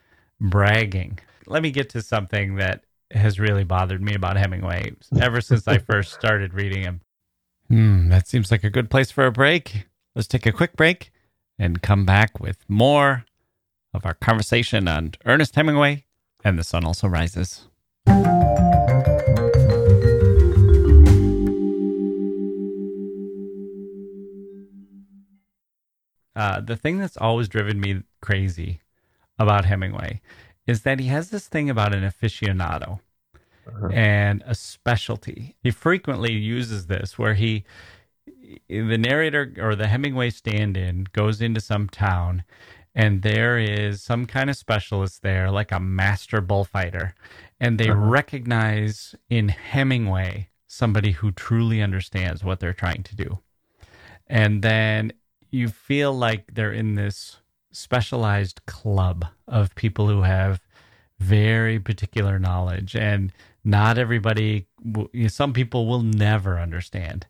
bragging. Let me get to something that has really bothered me about Hemingway ever since I first started reading him. Hmm, that seems like a good place for a break. Let's take a quick break and come back with more of our conversation on Ernest Hemingway and The Sun Also Rises. Uh, the thing that's always driven me crazy about Hemingway is that he has this thing about an aficionado uh-huh. and a specialty. He frequently uses this where he, the narrator or the Hemingway stand in goes into some town and there is some kind of specialist there, like a master bullfighter, and they uh-huh. recognize in Hemingway somebody who truly understands what they're trying to do. And then you feel like they're in this specialized club of people who have very particular knowledge and not everybody some people will never understand.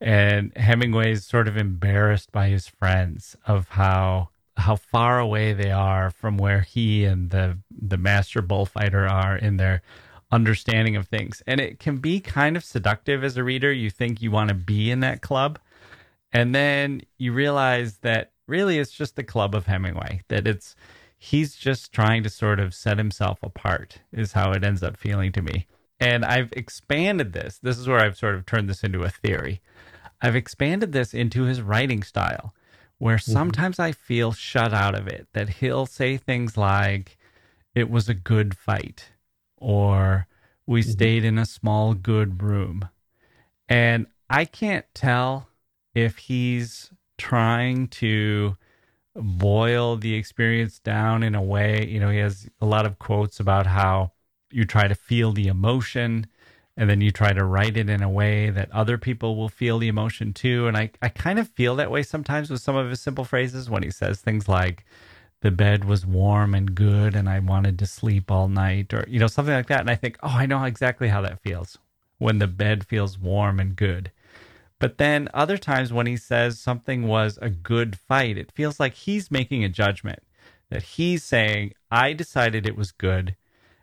And hemingway is sort of embarrassed by his friends of how how far away they are from where he and the the master bullfighter are in their understanding of things. And it can be kind of seductive as a reader. You think you want to be in that club and then you realize that really it's just the club of Hemingway, that it's he's just trying to sort of set himself apart, is how it ends up feeling to me. And I've expanded this. This is where I've sort of turned this into a theory. I've expanded this into his writing style, where mm-hmm. sometimes mm-hmm. I feel shut out of it, that he'll say things like, it was a good fight, or we mm-hmm. stayed in a small, good room. And I can't tell if he's trying to boil the experience down in a way, you know, he has a lot of quotes about how you try to feel the emotion and then you try to write it in a way that other people will feel the emotion too. And I, I kind of feel that way sometimes with some of his simple phrases when he says things like, the bed was warm and good and I wanted to sleep all night or, you know, something like that. And I think, oh, I know exactly how that feels when the bed feels warm and good. But then other times when he says something was a good fight, it feels like he's making a judgment that he's saying, I decided it was good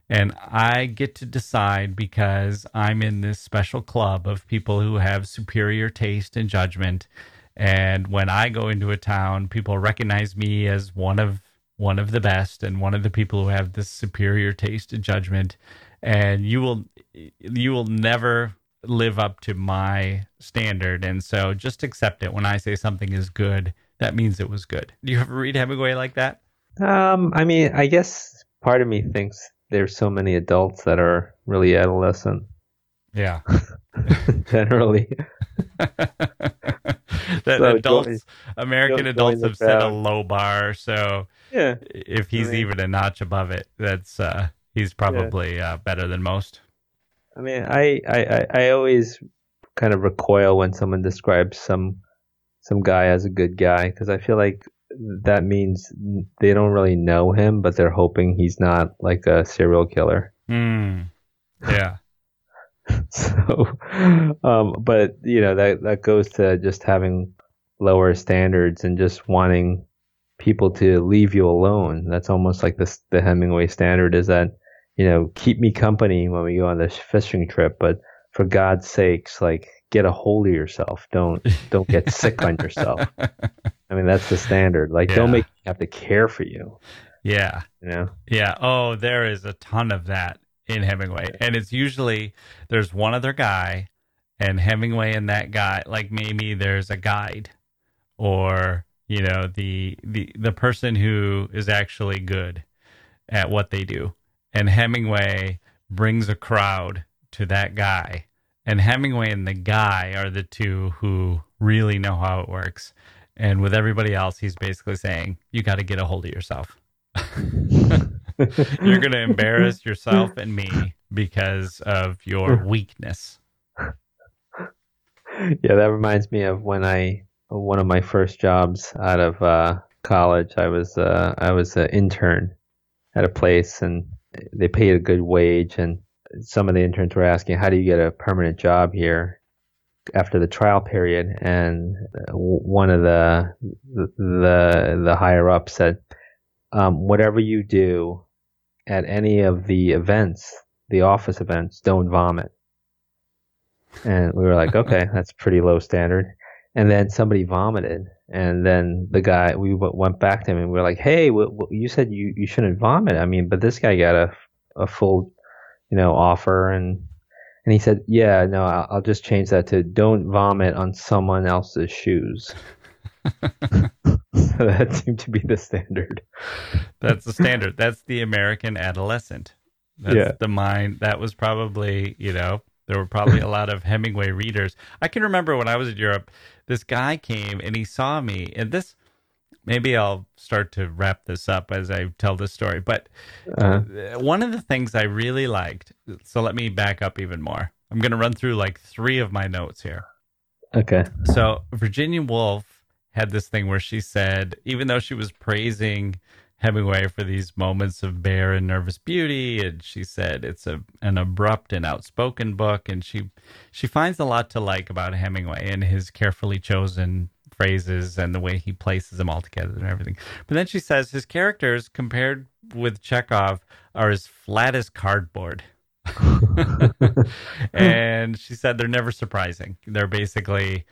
and I get to decide because I'm in this special club of people who have superior taste and judgment. And when I go into a town, people recognize me as one of one of the best and one of the people who have this superior taste and judgment. And you will you will never live up to my standard. And so just accept it. When I say something is good, that means it was good. Do you ever read Hemingway like that? Um, I mean, I guess part of me thinks there's so many adults that are really adolescent. Yeah. Generally. that so adults, join, American adults have set a low bar. So yeah, if he's I mean, even a notch above it, that's uh, he's probably yeah. uh, better than most. I mean, I, I, I always kind of recoil when someone describes some some guy as a good guy because I feel like that means they don't really know him, but they're hoping he's not like a serial killer. Mm. Yeah. so, um, but you know that that goes to just having lower standards and just wanting people to leave you alone. That's almost like this the Hemingway standard is that you know, keep me company when we go on this fishing trip, but for God's sakes, like get a hold of yourself. Don't don't get sick on yourself. I mean, that's the standard. Like yeah. don't make me have to care for you. Yeah. You know? Yeah. Oh, there is a ton of that in Hemingway. And it's usually there's one other guy and Hemingway and that guy, like maybe there's a guide or, you know, the the the person who is actually good at what they do and Hemingway brings a crowd to that guy. And Hemingway and the guy are the two who really know how it works. And with everybody else, he's basically saying, you got to get a hold of yourself. You're going to embarrass yourself and me because of your weakness. Yeah, that reminds me of when I one of my first jobs out of uh, college. I was uh, I was an intern at a place, and they paid a good wage, and some of the interns were asking, "How do you get a permanent job here?" After the trial period, and one of the the the higher up said, um, "Whatever you do at any of the events, the office events, don't vomit." And we were like, "Okay, that's pretty low standard." And then somebody vomited, and then the guy, we went back to him and we are like, "Hey, you said you, you shouldn't vomit. I mean, but this guy got a a full, you know, offer." And and he said, "Yeah, no, I'll, I'll just change that to don't vomit on someone else's shoes." so that seemed to be the standard. That's the standard. That's the American adolescent. That's yeah. the mind. That was probably, you know, there were probably a lot of Hemingway readers. I can remember when I was in Europe, this guy came and he saw me, and this maybe I'll start to wrap this up as I tell this story. But uh-huh. one of the things I really liked, so let me back up even more. I'm going to run through like three of my notes here. Okay. So Virginia Woolf had this thing where she said, even though she was praising Hemingway for these moments of bare and nervous beauty, and she said it's a an abrupt and outspoken book, and she she finds a lot to like about Hemingway and his carefully chosen phrases and the way he places them all together and everything. But then she says his characters, compared with Chekhov, are as flat as cardboard. and she said they're never surprising. They're basically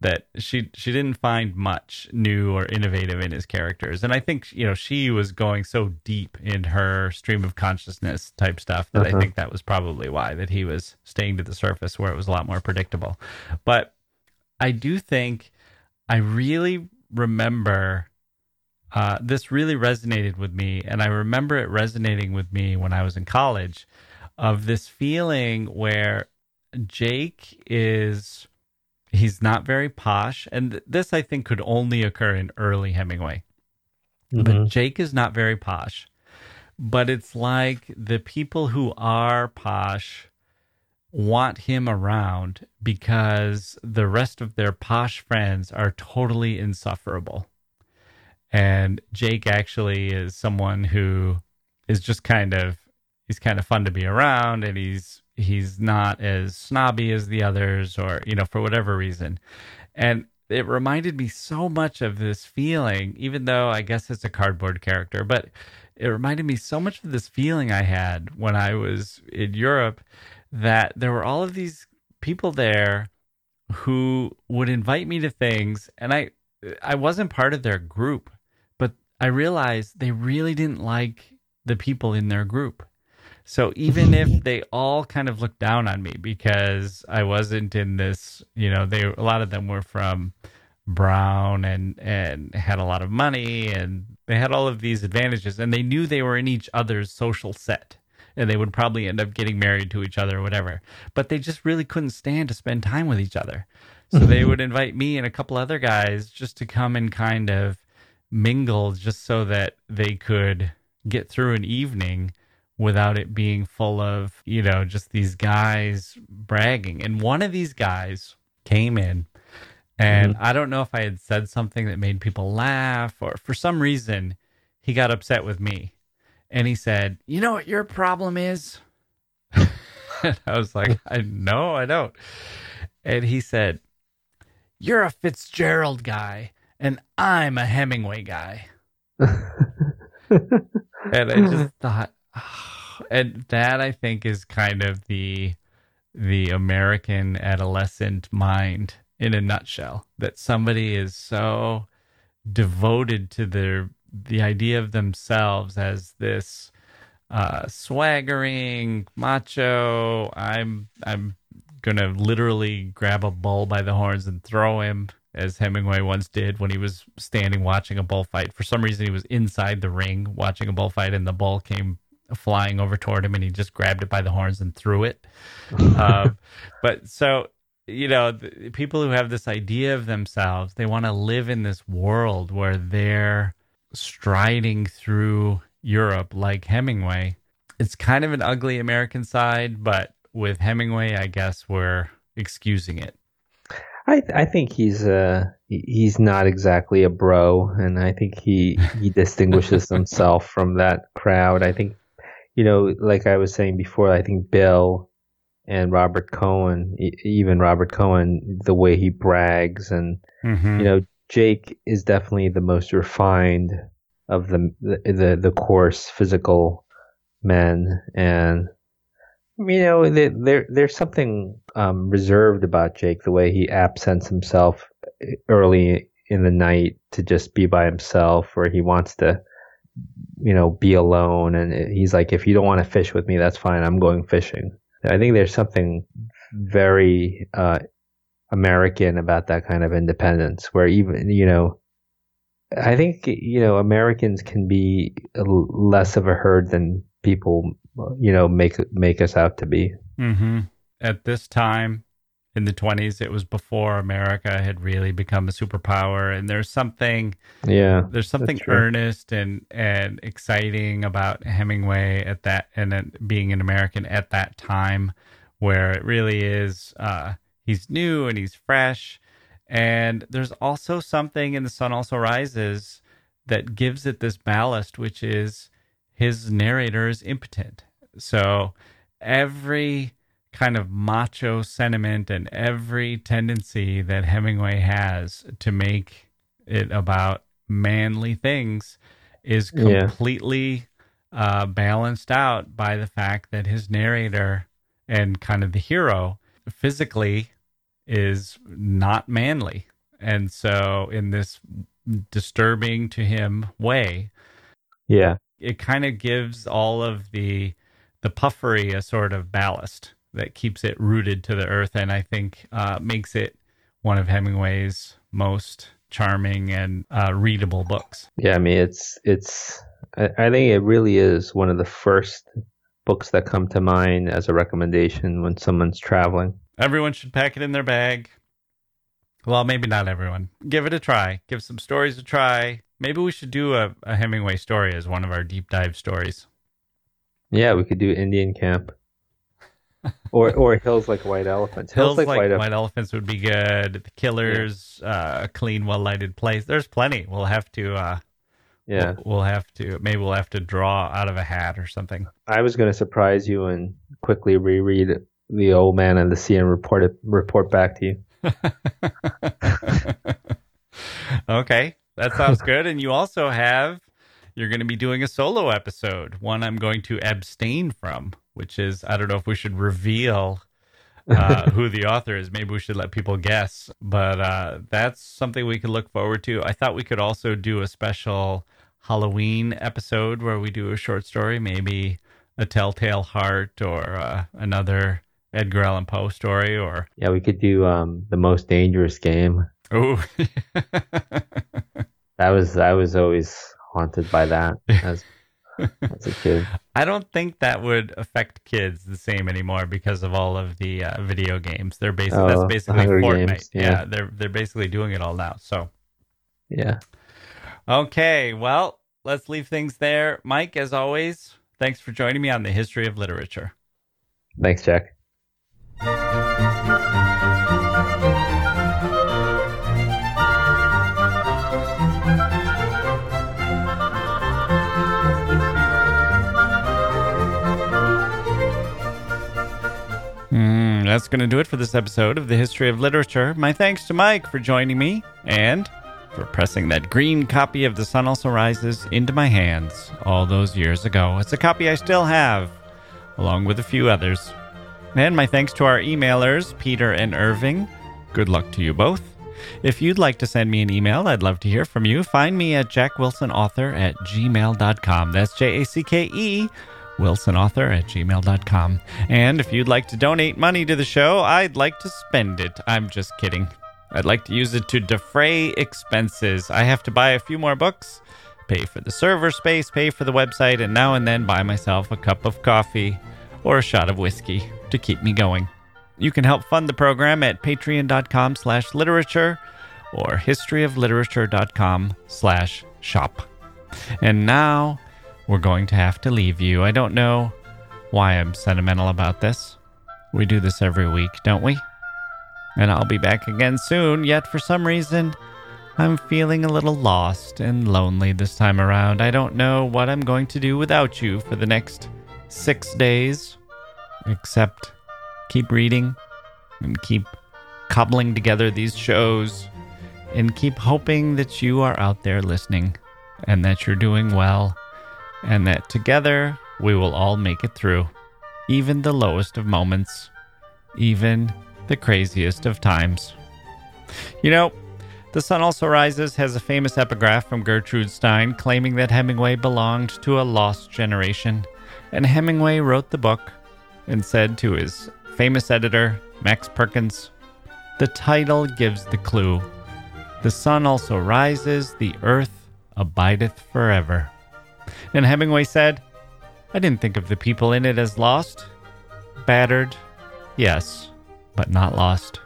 that she she didn't find much new or innovative in his characters and i think you know she was going so deep in her stream of consciousness type stuff that uh-huh. i think that was probably why that he was staying to the surface where it was a lot more predictable but i do think i really remember uh, this really resonated with me and i remember it resonating with me when i was in college of this feeling where jake is he's not very posh and this i think could only occur in early hemingway. Mm-hmm. but jake is not very posh. But it's like the people who are posh want him around because the rest of their posh friends are totally insufferable. And jake actually is someone who is just kind of he's kind of fun to be around and he's he's not as snobby as the others or you know for whatever reason. And it reminded me so much of this feeling even though i guess it's a cardboard character but it reminded me so much of this feeling i had when i was in europe that there were all of these people there who would invite me to things. And i i wasn't part of their group but i realized they really didn't like the people in their group so even if they all kind of looked down on me because I wasn't in this, you know, they a lot of them were from Brown and and had a lot of money and they had all of these advantages and they knew they were in each other's social set and they would probably end up getting married to each other or whatever. But they just really couldn't stand to spend time with each other. So they would invite me and a couple other guys just to come and kind of mingle just so that they could get through an evening without it being full of, you know, just these guys bragging. And one of these guys came in, and mm-hmm. I don't know if I had said something that made people laugh or for some reason he got upset with me. And he said, You know what your problem is? and I was like, I know, I don't. And he said, You're a Fitzgerald guy, and I'm a Hemingway guy. and I just thought, and that I think is kind of the the American adolescent mind in a nutshell. That somebody is so devoted to their the idea of themselves as this uh, swaggering macho. I'm I'm gonna literally grab a bull by the horns and throw him as Hemingway once did when he was standing watching a bullfight. For some reason, he was inside the ring watching a bullfight, and the bull came flying over toward him and he just grabbed it by the horns and threw it. um, but so, you know, the, people who have this idea of themselves, they want to live in this world where they're striding through Europe like Hemingway. It's kind of an ugly American side, but with Hemingway, I guess we're excusing it. I I think he's uh he's not exactly a bro, and I think he he distinguishes himself from that crowd. I think you know, like I was saying before, I think Bill and Robert Cohn, even Robert Cohn, the way he brags, and mm-hmm. you know, Jake is definitely the most refined of the the the coarse physical men, and you know, there there's something um, reserved about Jake, the way he absents himself early in the night to just be by himself, or he wants to you know, be alone. And he's like, if you don't want to fish with me, that's fine. I'm going fishing. I think there's something very uh, American about that kind of independence, where even you know, I think you know Americans can be less of a herd than people you know make make us out to be. Mm-hmm. At this time, in the 20s it was before america had really become a superpower. And there's something yeah there's something earnest and and exciting about hemingway at that and being an american at that time where it really is uh he's new and he's fresh. And there's also something in The Sun Also Rises that gives it this ballast, which is his narrator is impotent. So every kind of macho sentiment and every tendency that Hemingway has to make it about manly things is completely yeah. uh, balanced out by the fact that his narrator and kind of the hero physically is not manly. And so, in this disturbing to him way, yeah, it kind of gives all of the the puffery a sort of ballast that keeps it rooted to the earth, and I think uh, makes it one of Hemingway's most charming and uh, readable books. Yeah, I mean, it's it's. I, think it really is one of the first books that come to mind as a recommendation when someone's traveling. Everyone should pack it in their bag. Well, maybe not everyone. Give it a try. Give some stories a try. Maybe we should do a, a Hemingway story as one of our deep dive stories. Yeah, we could do Indian Camp. Or or hills like white elephants. Hills, hills like, like, white, white elephants would be good. The killers, yeah. uh, a clean, well lighted place. There's plenty. We'll have to. Uh, yeah, we'll, we'll, have to. Maybe we'll have to draw out of a hat or something. I was going to surprise you and quickly reread the Old Man and the Sea and report it report back to you. okay, that sounds good. And you also have you're going to be doing a solo episode, one I'm going to abstain from, which is I don't know if we should reveal uh, who the author is. Maybe we should let people guess, but uh, that's something we could look forward to. I thought we could also do a special Halloween episode where we do a short story, maybe a Telltale Heart or uh, another Edgar Allan Poe story, or yeah, we could do um, the most dangerous game. Oh, that was I was always haunted by that as as a kid. I don't think that would affect kids the same anymore because of all of the uh, video games. They're basically oh, that's basically Fortnite. Games, yeah. yeah, they're they're basically doing it all now. So yeah. Okay, well, let's leave things there. Mike, as always, thanks for joining me on the history of literature. Thanks, Jacke. That's going to do it for this episode of the History of Literature. My thanks to Mike for joining me and for pressing that green copy of The Sun Also Rises into my hands all those years ago. It's a copy I still have, along with a few others. And my thanks to our emailers, Peter and Irving. Good luck to you both. If you'd like to send me an email, I'd love to hear from you. Find me at jackewilsonauthor at gmail.com. That's J A C K E, wilsonauthor at gmail.com. And if you'd like to donate money to the show, I'd like to spend it. I'm just kidding. I'd like to use it to defray expenses. I have to buy a few more books, pay for the server space, pay for the website, and now and then buy myself a cup of coffee or a shot of whiskey to keep me going. You can help fund the program at patreon.com slash literature or historyofliterature.com slash shop. And now we're going to have to leave you. I don't know why I'm sentimental about this. We do this every week, don't we? And I'll be back again soon, yet for some reason, I'm feeling a little lost and lonely this time around. I don't know what I'm going to do without you for the next six days, except keep reading and keep cobbling together these shows and keep hoping that you are out there listening and that you're doing well and that together we will all make it through, even the lowest of moments, even the craziest of times. You know, The Sun Also Rises has a famous epigraph from Gertrude Stein claiming that Hemingway belonged to a lost generation and Hemingway wrote the book and said to his famous editor, Max Perkins, The title gives the clue. The sun also rises, the earth abideth forever. And Hemingway said, I didn't think of the people in it as lost. Battered, yes, but not lost.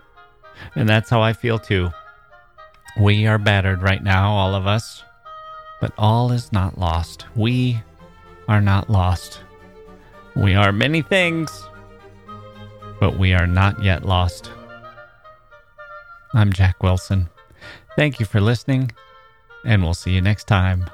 And that's how I feel too. We are battered right now, all of us, but all is not lost. We are not lost. We are many things, but we are not yet lost. I'm Jacke Wilson. Thank you for listening, and we'll see you next time.